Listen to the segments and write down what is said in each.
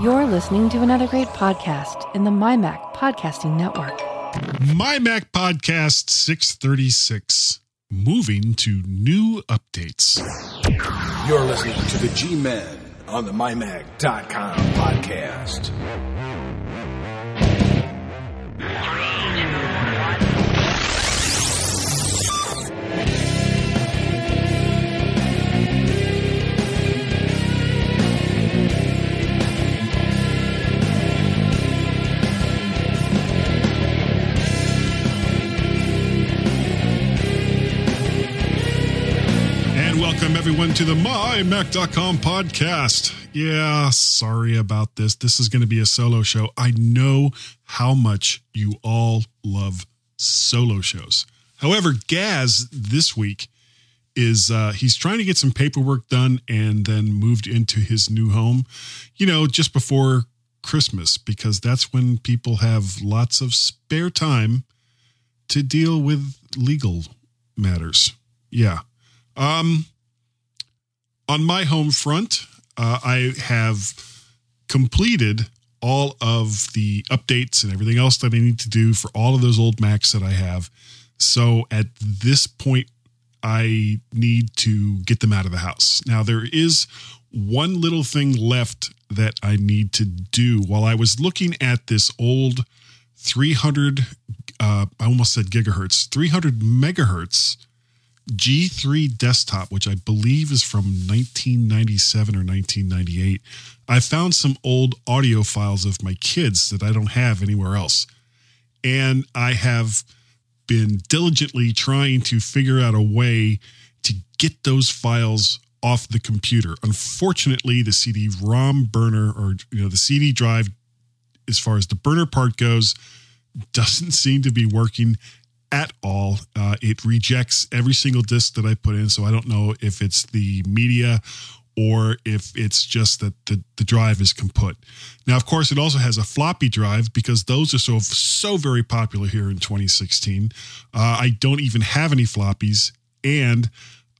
You're listening to another great podcast in the MyMac Podcasting Network. MyMac Podcast 636, moving to new updates. You're listening to the G Men on the MyMac.com podcast. Everyone to the MyMac.com podcast. Yeah, sorry about this. This is going to be a solo show. I know how much you all love solo shows. However, Gaz this week is uh, he's trying to get some paperwork done and then moved into his new home, you know, just before Christmas, because that's when people have lots of spare time to deal with legal matters. Yeah. Um, on my home front, uh, I have completed all of the updates and everything else that I need to do for all of those old Macs that I have. So at this point, I need to get them out of the house. Now, there is one little thing left that I need to do. While I was looking at this old 300, uh, I almost said gigahertz, 300 megahertz G3 desktop, which I believe is from 1997 or 1998. I found some old audio files of my kids that I don't have anywhere else. And I have been diligently trying to figure out a way to get those files off the computer. Unfortunately, the CD-ROM burner or you know the CD drive as far as the burner part goes doesn't seem to be working at all. Uh, it rejects every single disc that I put in. So I don't know if it's the media or if it's just that the, the drive is kaput. Now, of course, it also has a floppy drive because those are so so very popular here in 2016. Uh, I don't even have any floppies, and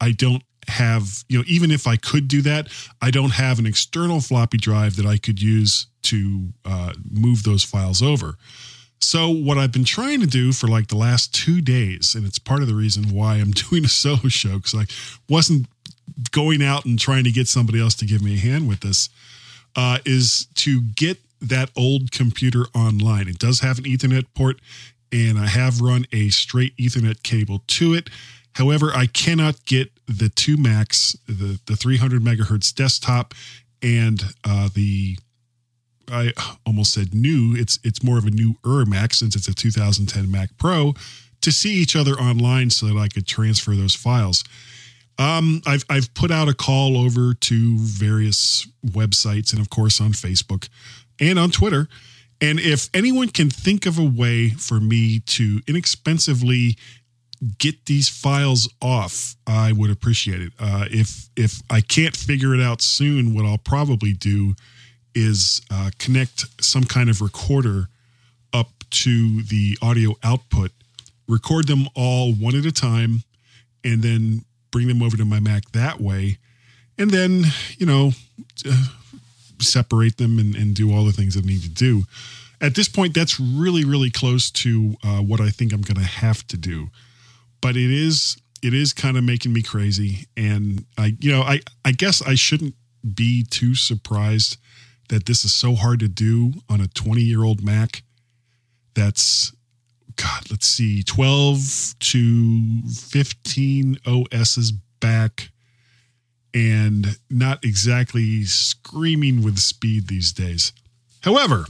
I don't have you know even if I could do that, I don't have an external floppy drive that I could use to uh, move those files over. So what I've been trying to do for like the last two days, and it's part of the reason why I'm doing a solo show because I wasn't going out and trying to get somebody else to give me a hand with this, uh, is to get that old computer online. It does have an Ethernet port, and I have run a straight Ethernet cable to it. However, I cannot get the two Macs, the the 300 megahertz desktop, and uh, the I almost said new. It's it's more of a new newer Mac since it's a 2010 Mac Pro to see each other online so that I could transfer those files. Um, I've I've put out a call over to various websites and of course on Facebook and on Twitter. And if anyone can think of a way for me to inexpensively get these files off, I would appreciate it. Uh, if if I can't figure it out soon, what I'll probably do is uh, connect some kind of recorder up to the audio output, record them all one at a time, and then bring them over to my Mac that way. And then, you know, uh, separate them and, and, do all the things I need to do. At this point, that's really, really close to uh, what I think I'm going to have to do. But it is, it is kind of making me crazy. And I, you know, I, I guess I shouldn't be too surprised that this is so hard to do on a 20 year old Mac that's, God, let's see, 12 to 15 OSs back and not exactly screaming with speed these days. However,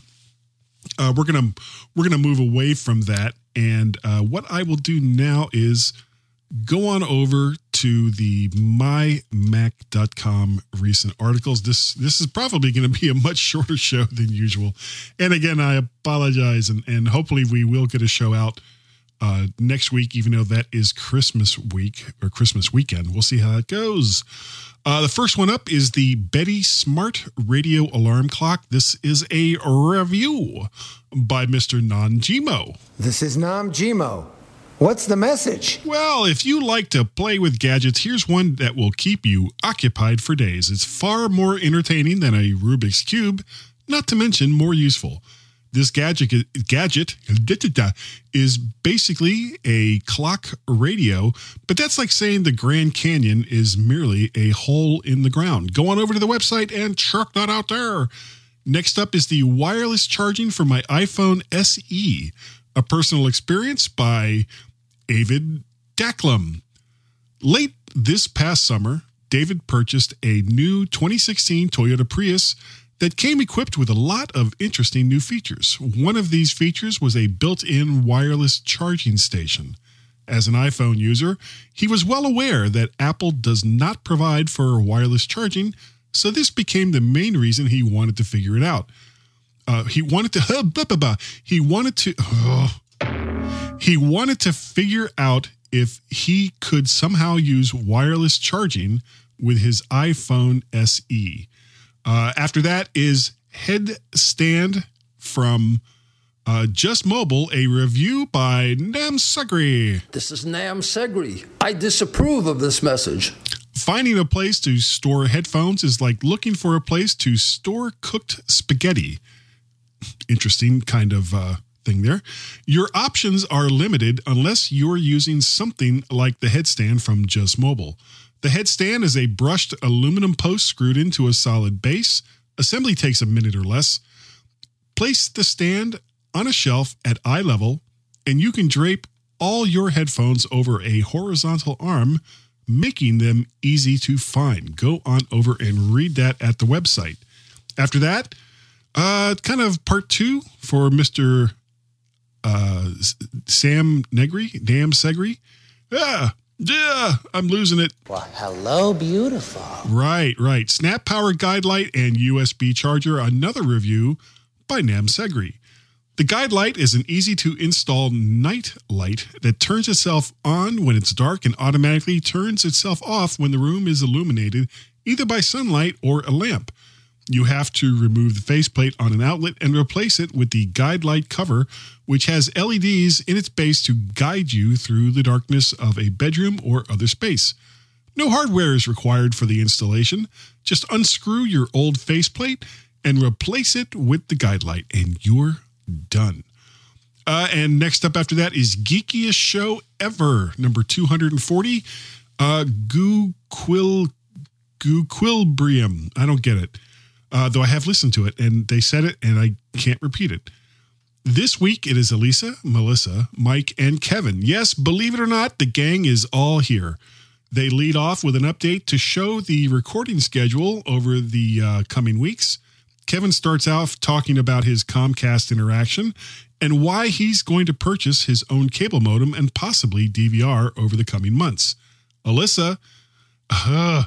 uh, we're gonna we're gonna move away from that, and uh, what I will do now is go on over to the mymac.com recent articles. This this is probably going to be a much shorter show than usual. And again, I apologize and and hopefully we will get a show out uh, next week, even though that is Christmas week or Christmas weekend. We'll see how that goes. Uh, the first one up is the Beddi Smart Radio Alarm Clock. This is a review by Mr. Nanjimo. This is Nam Jimo. What's the message? Well, if you like to play with gadgets, here's one that will keep you occupied for days. It's far more entertaining than a Rubik's Cube, not to mention more useful. This gadget gadget is basically a clock radio, but that's like saying the Grand Canyon is merely a hole in the ground. Go on over to the website and check that out there. Next up is the wireless charging for my iPhone SE, a personal experience by Avid Daklam. Late this past summer, David purchased a new 2016 Toyota Prius that came equipped with a lot of interesting new features. One of these features was a built in wireless charging station. As an iPhone user, he was well aware that Apple does not provide for wireless charging, so this became the main reason he wanted to figure it out. Uh, he wanted to blah, blah, blah. he wanted to oh, he wanted to figure out if he could somehow use wireless charging with his iPhone SE. Uh, after that is Headstand from uh, Just Mobile, a review by Nam Segri. This is Nam Segri. I disapprove of this message. Finding a place to store headphones is like looking for a place to store cooked spaghetti. Interesting kind of uh, thing there. Your options are limited unless you're using something like the headstand from Just Mobile. The headstand is a brushed aluminum post screwed into a solid base. Assembly takes a minute or less. Place the stand on a shelf at eye level, and you can drape all your headphones over a horizontal arm, making them easy to find. Go on over and read that at the website. After that, uh, kind of part two for Mr. Uh, Sam Negri, Dam Segri. Yeah, yeah, I'm losing it. Well, hello, beautiful. Right, right. Snap Power Guide Light and USB charger, another review by Nam Segri. The Guide Light is an easy to install night light that turns itself on when it's dark and automatically turns itself off when the room is illuminated either by sunlight or a lamp. You have to remove the faceplate on an outlet and replace it with the guide light cover, which has LEDs in its base to guide you through the darkness of a bedroom or other space. No hardware is required for the installation. Just unscrew your old faceplate and replace it with the guide light, and you're done. Uh, and next up after that is Geekiest Show Ever, number 240. Uh, Goo Quil Guquilbrium. I don't get it uh, though I have listened to it and they said it and I can't repeat it. This week it is Elisa, Melissa, Mike, and Kevin. Yes, believe it or not, the gang is all here. They lead off with an update to show the recording schedule over the uh, coming weeks. Kevin starts off talking about his Comcast interaction and why he's going to purchase his own cable modem and possibly DVR over the coming months. Alyssa, uh,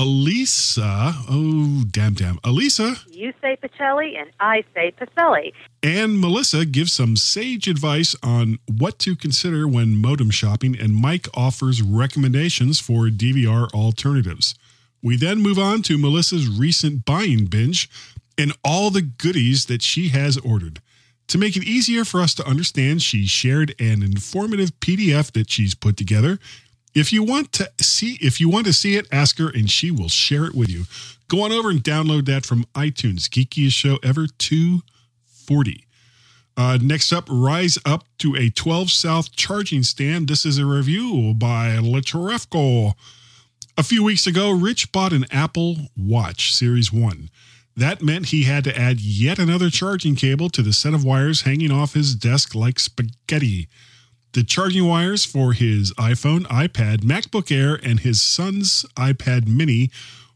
Elisa, oh, damn, damn. Elisa. You say Pacelli and I say Pacelli. And Melissa gives some sage advice on what to consider when modem shopping, and Mike offers recommendations for DVR alternatives. We then move on to Melissa's recent buying binge and all the goodies that she has ordered. To make it easier for us to understand, she shared an informative PDF that she's put together if you want to see if you want to see it, ask her and she will share it with you. Go on over and download that from iTunes. Geekiest show ever 240. Uh, next up, Rise Up to a 12 South charging stand. This is a review by Litrefco. A few weeks ago, Rich bought an Apple Watch Series 1. That meant he had to add yet another charging cable to the set of wires hanging off his desk like spaghetti. The charging wires for his iPhone, iPad, MacBook Air, and his son's iPad mini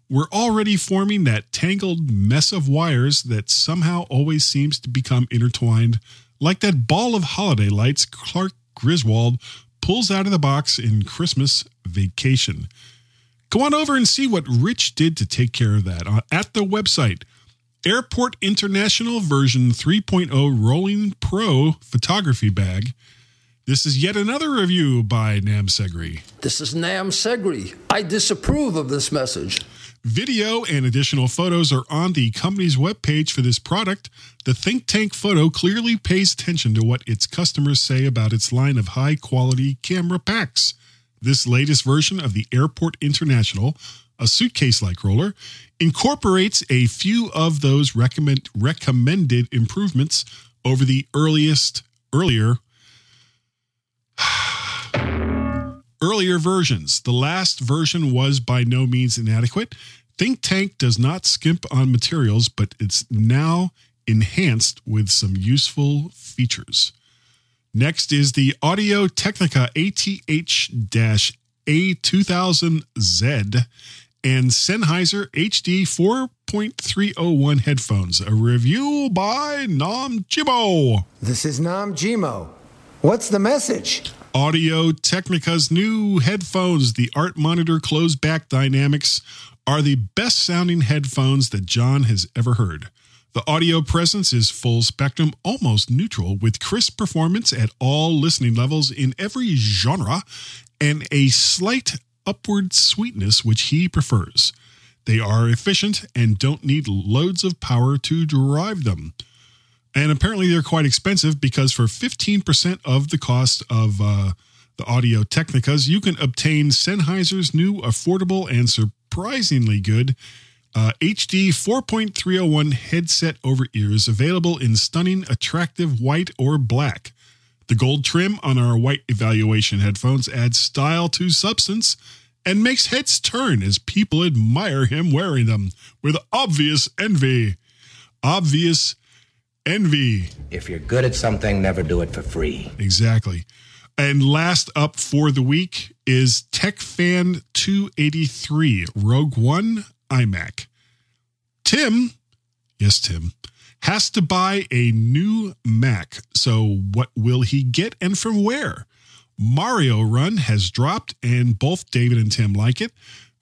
were already forming that tangled mess of wires that somehow always seems to become intertwined, like that ball of holiday lights Clark Griswold pulls out of the box in Christmas Vacation. Go on over and see what Rich did to take care of that uh, at the website. Airport International version 3.0 Rolling Pro photography bag this is yet another review by Nam Segri. This is Nam Segri. I disapprove of this message. Video and additional photos are on the company's webpage for this product. The Think Tank photo clearly pays attention to what its customers say about its line of high quality camera packs. This latest version of the Airport International a suitcase like roller, incorporates a few of those recommend, recommended improvements over the earliest earlier earlier versions. The last version was by no means inadequate. Think Tank does not skimp on materials, but it's now enhanced with some useful features. Next is the Audio Technica ATH A2000Z and Sennheiser HD 4.301 headphones. A review by Nam Jimo. This is Nam Jimo. What's the message? Audio Technica's new headphones, the Art Monitor closed back dynamics, are the best sounding headphones that John has ever heard. The audio presence is full spectrum, almost neutral, with crisp performance at all listening levels in every genre and a slight upward sweetness which he prefers. They are efficient and don't need loads of power to drive them. And apparently they're quite expensive because for 15% of the cost of uh, the Audio Technicas, you can obtain Sennheiser's new affordable and surprisingly good uh, HD 4.301 headset over ears available in stunning, attractive white or black. The gold trim on our white evaluation headphones adds style to substance and makes heads turn as people admire him wearing them with obvious envy. Obvious envy. If you're good at something, never do it for free. Exactly. And last up for the week is TechFan 283 Rogue One iMac. Tim, yes, Tim, has to buy a new Mac. So, what will he get and from where? Mario Run has dropped, and both David and Tim like it.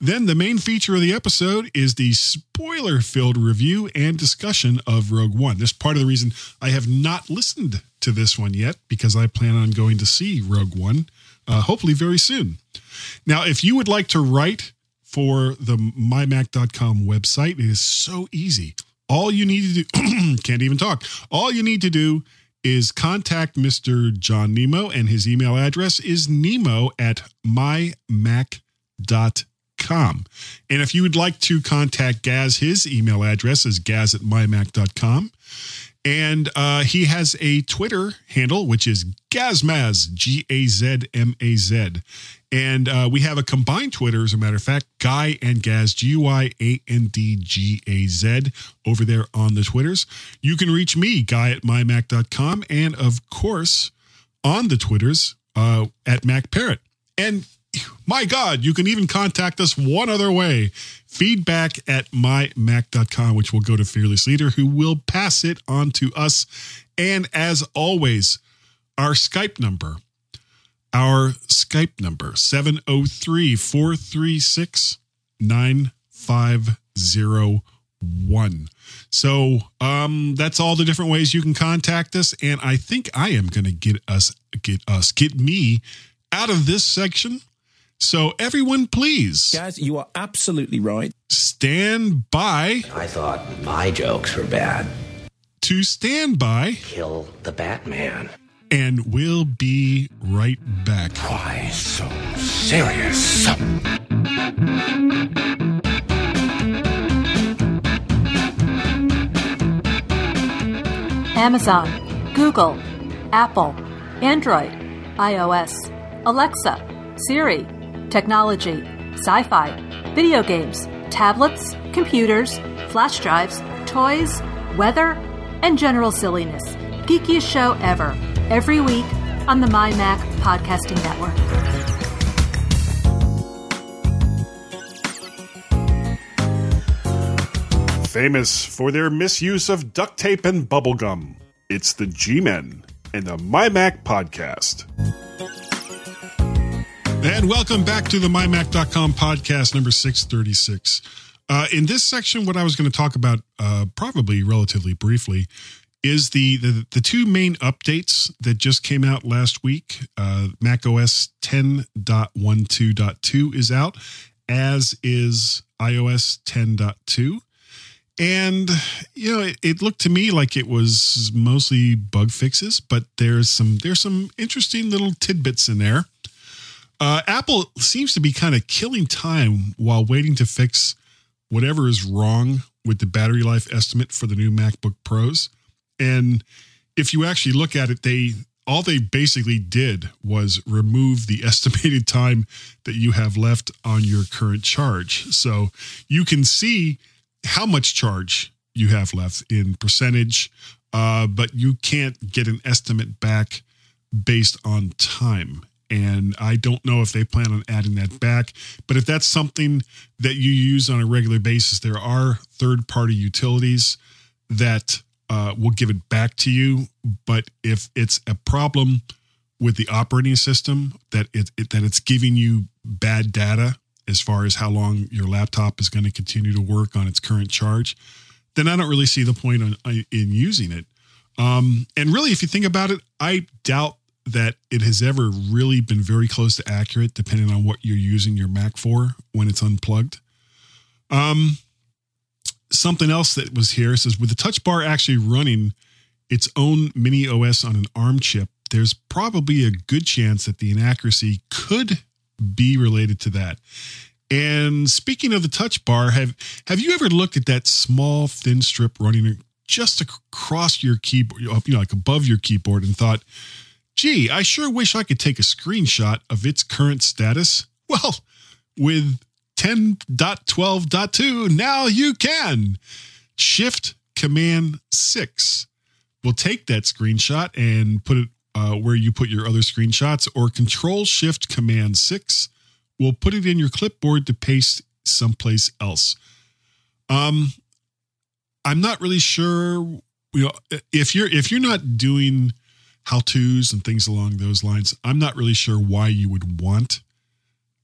Then, the main feature of the episode is the spoiler filled review and discussion of Rogue One. This is part of the reason I have not listened to this one yet because I plan on going to see Rogue One, uh, hopefully very soon. Now, if you would like to write for the mymac.com website, it is so easy. All you need to do, can't even talk. All you need to do is contact Mr. John Nemo, and his email address is nemo at mymac.com. And if you would like to contact Gaz, his email address is gaz at mymac.com. And uh, he has a Twitter handle, which is Gazmaz, G A Z M A Z. And uh, we have a combined Twitter, as a matter of fact, Guy and Gaz, G I A N D G A Z, over there on the Twitters. You can reach me, Guy at mymac.com, and of course, on the Twitters uh, at MacParrot. And my God, you can even contact us one other way feedback at mymac.com, which will go to Fearless Leader, who will pass it on to us. And as always, our Skype number, our Skype number, 703 436 9501. So um, that's all the different ways you can contact us. And I think I am going to get us, get us, get me out of this section. So everyone, please Guys, you are absolutely right. stand by I thought my jokes were bad. to stand by, Kill the Batman. and we'll be right back. Why so serious? Amazon, Google, Apple, Android, iOS, Alexa, Siri, technology, sci fi, video games, tablets, computers, flash drives, toys, weather, and general silliness. Geekiest show ever, every week on the MyMac Podcasting Network. Famous for their misuse of duct tape and bubblegum, it's the G Men and the MyMac Podcast. And welcome back to the MyMac.com podcast number 636. Uh, in this section, what I was going to talk about, uh, probably relatively briefly, is the, the the two main updates that just came out last week. Uh, Mac OS 10.12.2 is out, as is iOS 10.2. And you know, it, it looked to me like it was mostly bug fixes, but there's some there's some interesting little tidbits in there. Uh, Apple seems to be kind of killing time while waiting to fix whatever is wrong with the battery life estimate for the new MacBook Pros. And if you actually look at it, they all they basically did was remove the estimated time that you have left on your current charge. So you can see how much charge you have left in percentage, uh, but you can't get an estimate back based on time. And I don't know if they plan on adding that back. But if that's something that you use on a regular basis, there are third party utilities that uh, will give it back to you. But if it's a problem with the operating system that it, it that it's giving you bad data as far as how long your laptop is going to continue to work on its current charge, then I don't really see the point on, in using it. Um, and really, if you think about it, I doubt that it has ever really been very close to accurate, depending on what you're using your Mac for when it's unplugged. Um, something else that was here says with the touch bar actually running its own mini OS on an ARM chip, there's probably a good chance that the inaccuracy could be related to that. And speaking of the touch bar, have have you ever looked at that small thin strip running just across your keyboard, you know, like above your keyboard, and thought, gee, I sure wish I could take a screenshot of its current status. Well, with 10.12.2, now you can. Shift Command 6 will take that screenshot and put it uh, where you put your other screenshots, or Control Shift Command 6 will put it in your clipboard to paste someplace else. Um, I'm not really sure. You know, if you're if you're not doing how to's and things along those lines. I'm not really sure why you would want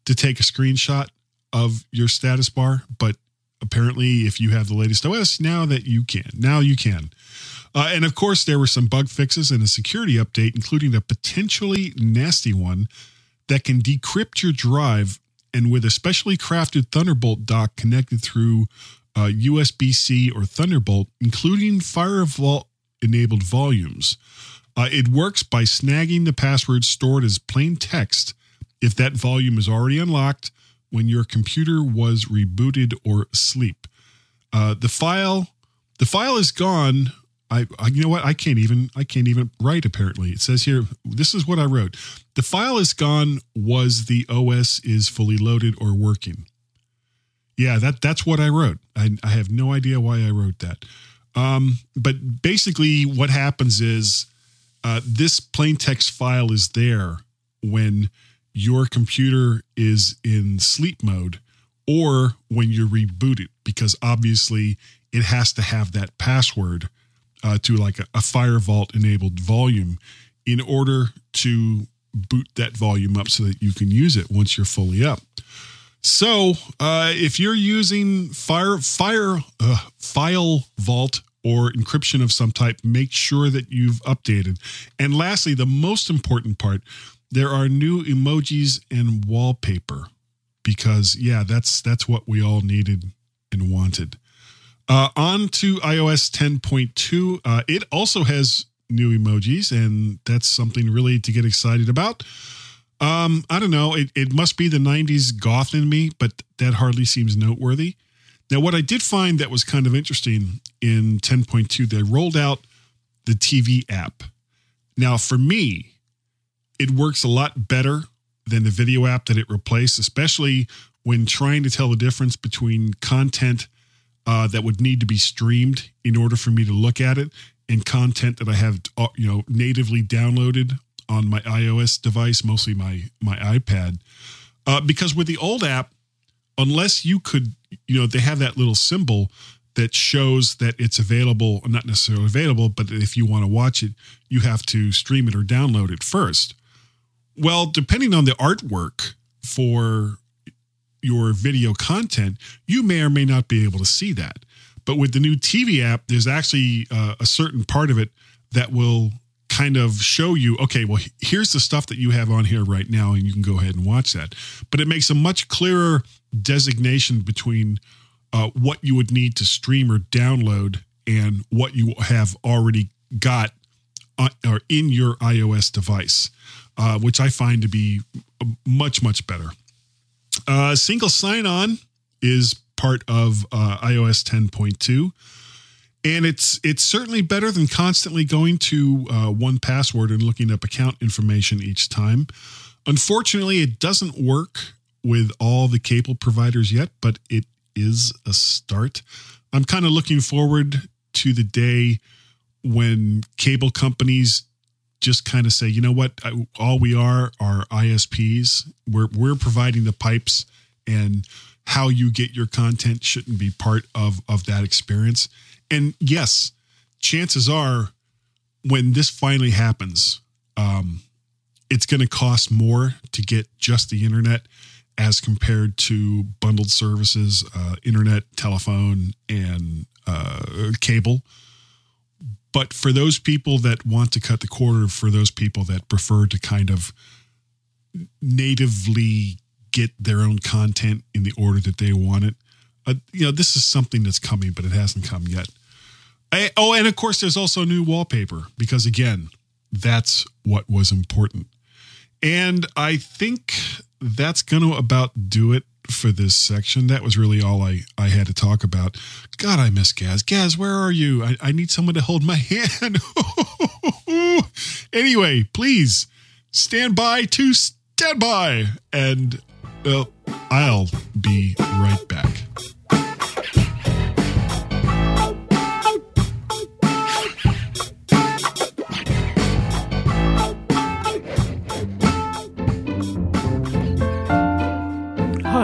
to take a screenshot of your status bar, but apparently, if you have the latest OS, now that you can, now you can. Uh, and of course, there were some bug fixes and a security update, including a potentially nasty one that can decrypt your drive and with a specially crafted Thunderbolt dock connected through uh, USB C or Thunderbolt, including Firewall enabled volumes. Uh, it works by snagging the password stored as plain text if that volume is already unlocked when your computer was rebooted or asleep. Uh, the file, the file is gone. I, I, you know what? I can't even, I can't even write. Apparently, it says here. This is what I wrote. The file is gone. Was the OS is fully loaded or working? Yeah, that that's what I wrote. I, I have no idea why I wrote that. Um, but basically, what happens is uh, this plain text file is there when your computer is in sleep mode or when you're rebooted, because obviously it has to have that password uh, to like a, a FireVault enabled volume in order to boot that volume up so that you can use it once you're fully up. So, uh, if you're using Fire Fire uh, File Vault or encryption of some type, make sure that you've updated. And lastly, the most important part, there are new emojis and wallpaper because yeah, that's that's what we all needed and wanted. Uh, on to iOS 10.2. Uh, it also has new emojis, and that's something really to get excited about. Um, I don't know. It, it must be the 90s goth in me, but that hardly seems noteworthy. Now, what I did find that was kind of interesting in 10.2, they rolled out the TV app. Now, for me, it works a lot better than the video app that it replaced, especially when trying to tell the difference between content uh, that would need to be streamed in order for me to look at it and content that I have, uh, you know, natively downloaded on my iOS device, mostly my my iPad. Uh, because with the old app, unless you could, you know, they have that little symbol that shows that it's available, not necessarily available, but if you want to watch it, you have to stream it or download it first. Well, depending on the artwork for your video content, you may or may not be able to see that. But with the new TV app, there's actually uh, a certain part of it that will kind of show you, okay, well, here's the stuff that you have on here right now, and you can go ahead and watch that. But it makes a much clearer designation between uh, what you would need to stream or download and what you have already got uh, or in your iOS device, uh, which I find to be much much better. Uh, single sign on is part of uh, iOS 10.2 and it's it's certainly better than constantly going to uh, 1Password and looking up account information each time unfortunately it doesn't work with all the cable providers yet but it is a start. I'm kind of looking forward to the day when cable companies just kind of say you know what? All we are are isps we're, we're providing the pipes and how you get your content shouldn't be part of of that experience. And yes, chances are when this finally happens, um, it's going to cost more to get just the internet as compared to bundled services, uh, internet, telephone, and uh, cable. But for those people that want to cut the quarter, for those people that prefer to kind of natively get their own content in the order that they want it, uh, you know, this is something that's coming, but it hasn't come yet. I, oh, and of course, there's also new wallpaper because, again, that's what was important. And I think that's going to about do it for this section. That was really all I, I had to talk about. God, I miss Gaz. Gaz, where are you? I, I need someone to hold my hand. anyway, please stand by to stand by. And well, I'll be right back.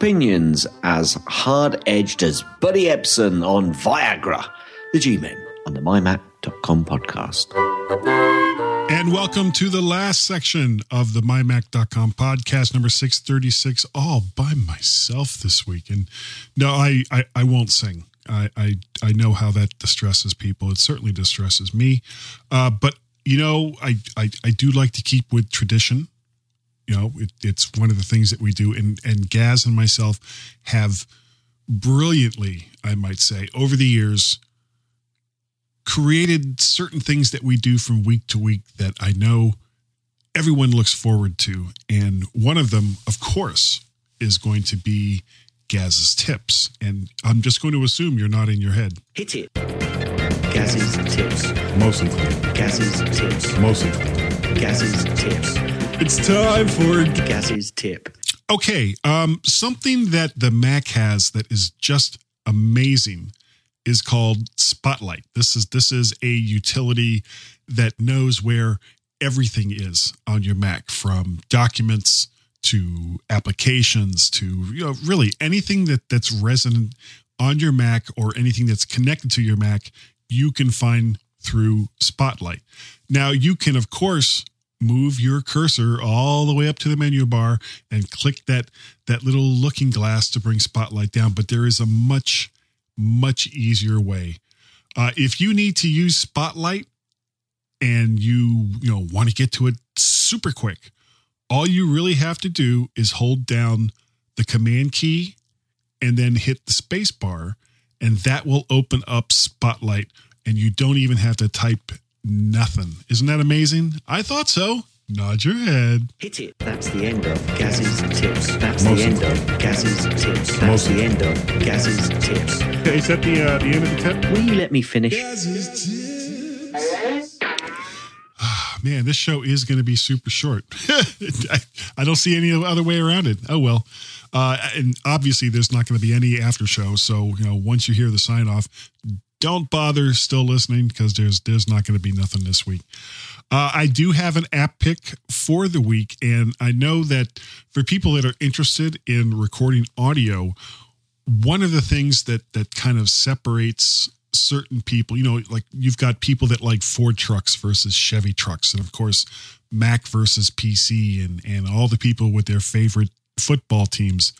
opinions as hard edged as Buddy Ebsen on Viagra. The G Men on the MyMac.com podcast. And welcome to the last section of the MyMac.com podcast, number 636, all by myself this week. And no, I, I, I won't sing. I, I, I know how that distresses people. It certainly distresses me. Uh, but, you know, I, I, I do like to keep with tradition you know it, it's one of the things that we do. And and gaz and myself have brilliantly i might say over the years created certain things that we do from week to week that i know everyone looks forward to. And one of them of course is going to be gaz's tips. And i'm just going to assume you're not in your head. Hit it gaz's tips. Mostly gaz's tips. Mostly gaz's tips it's time for Gaz's tip. Okay, um, something that the Mac has that is just amazing is called Spotlight. This is this is a utility that knows where everything is on your Mac, from documents to applications to you know really anything that that's resonant on your Mac or anything that's connected to your Mac, you can find through Spotlight. Now you can of course move your cursor all the way up to the menu bar and click that that little looking glass to bring spotlight down. But there is a much much easier way. Uh, if you need to use spotlight and you you know want to get to it super quick all you really have to do is hold down the command key and then hit the space bar and that will open up spotlight and you don't even have to type nothing. Isn't that amazing? I thought so. Nod your head. Hit it. That's the end of Gaz's tips. That's Most the end of Gaz's tips. That's Most the end of Gaz's tips. Is that the uh, the end of the tip? Will you let me finish? Ah, man, this show is going to be super short. I, I, don't see any other way around it. Oh well. Uh, and obviously, there's not going to be any after show. So you know, once you hear the sign off, don't bother still listening because there's there's not going to be nothing this week. Uh, I do have an app pick for the week, and I know that for people that are interested in recording audio, one of the things that that kind of separates certain people, you know, like you've got people that like Ford trucks versus Chevy trucks, and of course, Mac versus PC and and all the people with their favorite football teams.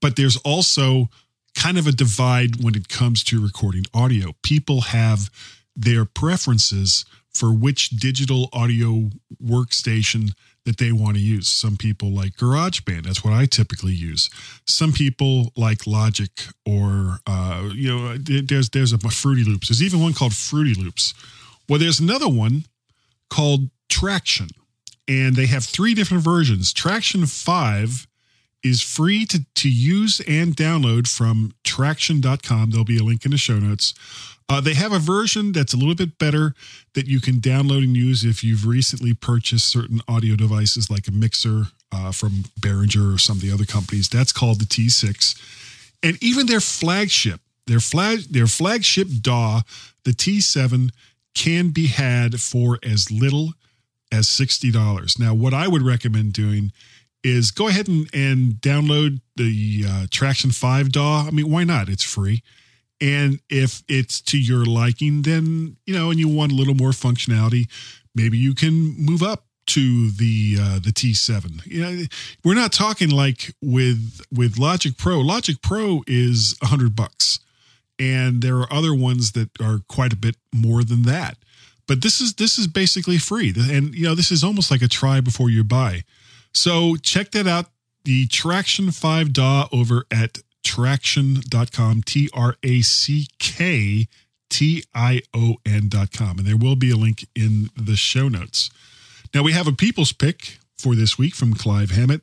But there's also kind of a divide when it comes to recording audio. People have their preferences for which digital audio workstation that they want to use. Some people like GarageBand. That's what I typically use. Some people like Logic or uh, you know, there's there's a Fruity Loops. There's even one called Fruity Loops. Well, there's another one called Tracktion, and they have three different versions. Tracktion Five is free to, to use and download from tracktion.com. There'll be a link in the show notes. Uh, they have a version that's a little bit better that you can download and use if you've recently purchased certain audio devices like a mixer uh, from Behringer or some of the other companies. That's called the T6. And even their flagship, their flag, their flagship DAW, the T7, can be had for as little as $60. Now, what I would recommend doing is go ahead and, and download the uh, Tracktion 5 DAW. I mean, why not? It's free. And if it's to your liking, then, you know, and you want a little more functionality, maybe you can move up to the uh, the T7. You know, we're not talking like with with Logic Pro. Logic Pro is a hundred bucks, and there are other ones that are quite a bit more than that. But this is this is basically free, and you know this is almost like a try before you buy. So check that out. The Tracktion 5 DAW over at tracktion.com, T R A C K T I O N.com. And there will be a link in the show notes. Now, we have a people's pick for this week from Clive Hammett.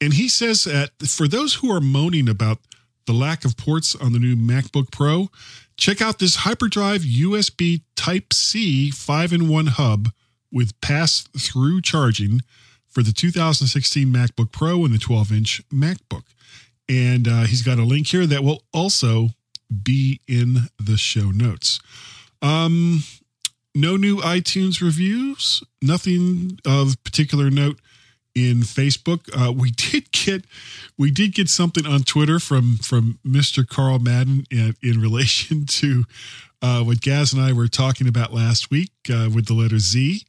And he says that for those who are moaning about the lack of ports on the new MacBook Pro, check out this Hyperdrive USB Type C 5 in 1 hub with pass through charging for the 2016 MacBook Pro and the 12 inch MacBook. And uh, he's got a link here that will also be in the show notes. Um, no new iTunes reviews, nothing of particular note in Facebook. Uh, we did get we did get something on Twitter from from Mr. Carl Madden in, in relation to uh, what Gaz and I were talking about last week uh, with the letter Z,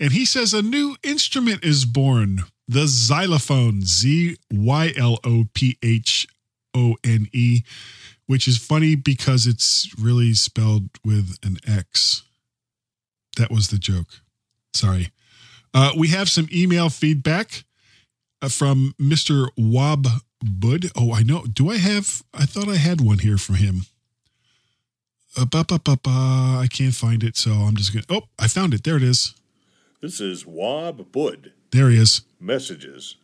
and he says a new instrument is born the xylophone, Z Y L O P H O N E, which is funny because it's really spelled with an X. That was the joke. Sorry. Uh, we have some email feedback uh, from Mr. Wab Bud. Oh, I know. Do I have? I thought I had one here from him. Uh, ba, ba, ba, ba. I can't find it, so I'm just to. Oh, I found it. There it is. This is Wab Bud. There he is. Messages.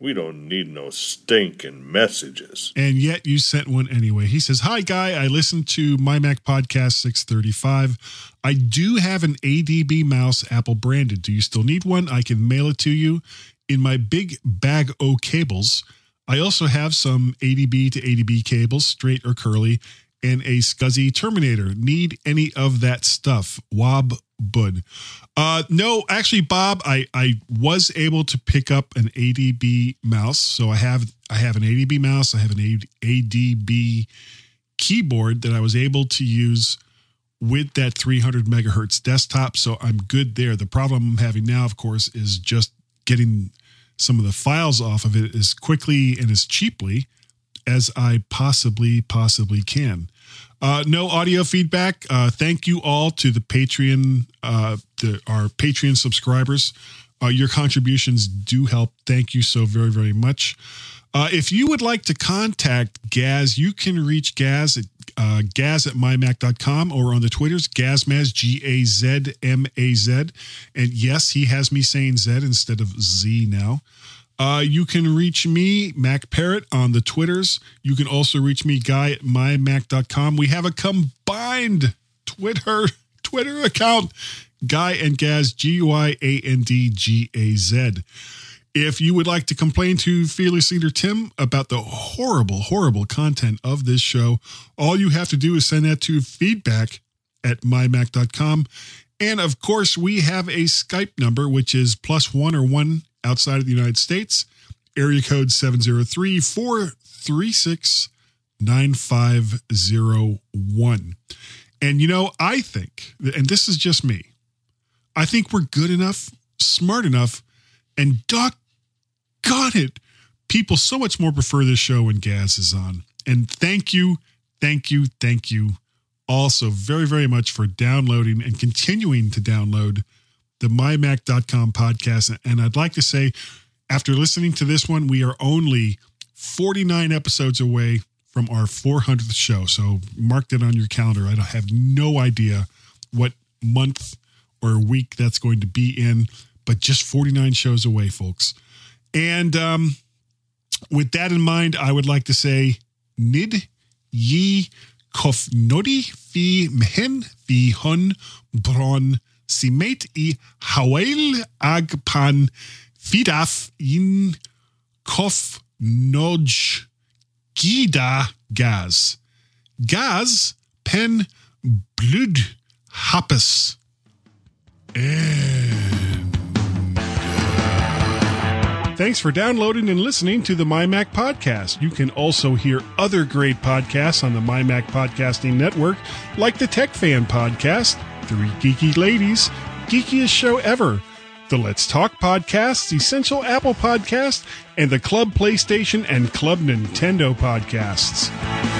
We don't need no stinking messages. And yet you sent one anyway. He says, Hi, Guy. I listened to my Mac Podcast 635. I do have an ADB mouse, Apple branded. Do you still need one? I can mail it to you in my big bag o cables. I also have some ADB to ADB cables, straight or curly, and a SCSI Terminator. Need any of that stuff? Wob Bud. Uh, no, actually, Bob, I, I was able to pick up an ADB mouse. So I have I have an ADB mouse. I have an ADB keyboard that I was able to use with that 300 megahertz desktop. So I'm good there. The problem I'm having now, of course, is just getting some of the files off of it as quickly and as cheaply as I possibly possibly can. Uh, no audio feedback. Uh, thank you all to the Patreon, uh, the, our Patreon subscribers. Uh, your contributions do help. Thank you so very, very much. Uh, if you would like to contact Gaz, you can reach Gaz at uh, gaz at mymac.com or on the Twitters, Gazmaz, G A Z M A Z. And yes, he has me saying Z instead of Z now. Uh, you can reach me, Mac Parrot, on the Twitters. You can also reach me, Guy at mymac.com. We have a combined Twitter Twitter account, Guy and Gaz, G U I A N D G A Z. If you would like to complain to Fearless Leader Tim about the horrible, horrible content of this show, all you have to do is send that to feedback at mymac.com. And of course, we have a Skype number, which is plus one or one outside of the United States, area code 703 436 9501. And you know, I think, and this is just me, I think we're good enough smart enough, and doc got it, people so much more prefer this show when Gaz is on. And thank you, thank you, thank you also very, very much for downloading and continuing to download the mymac.com podcast. And I'd like to say, after listening to this one, we are only 49 episodes away from our 400th show. So mark that on your calendar. I have no idea what month or week that's going to be in, but just 49 shows away, folks. And um, with that in mind, I would like to say, Nid Ye Kofnodi fi mhen fi hun bron simet i hawail ag pan fidaf in kof noj gida gas. Gas pen blood happes. And Thanks for downloading and listening to the MyMac Podcast. You can also hear other great podcasts on the MyMac Podcasting Network, like the Tech Fan Podcast, Three Geeky Ladies, Geekiest Show Ever, the Let's Talk Podcast, Essential Apple Podcast, and the Club PlayStation and Club Nintendo Podcasts.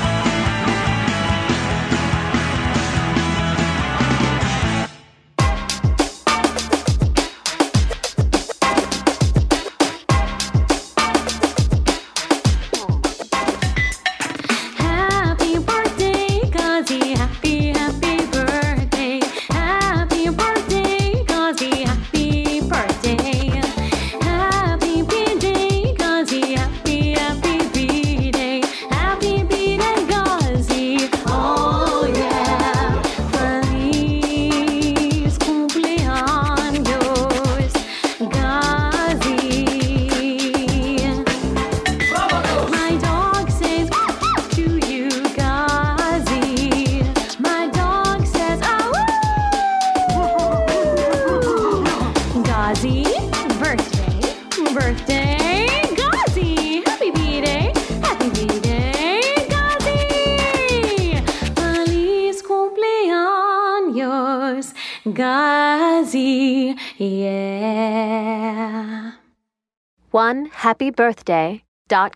Yeah.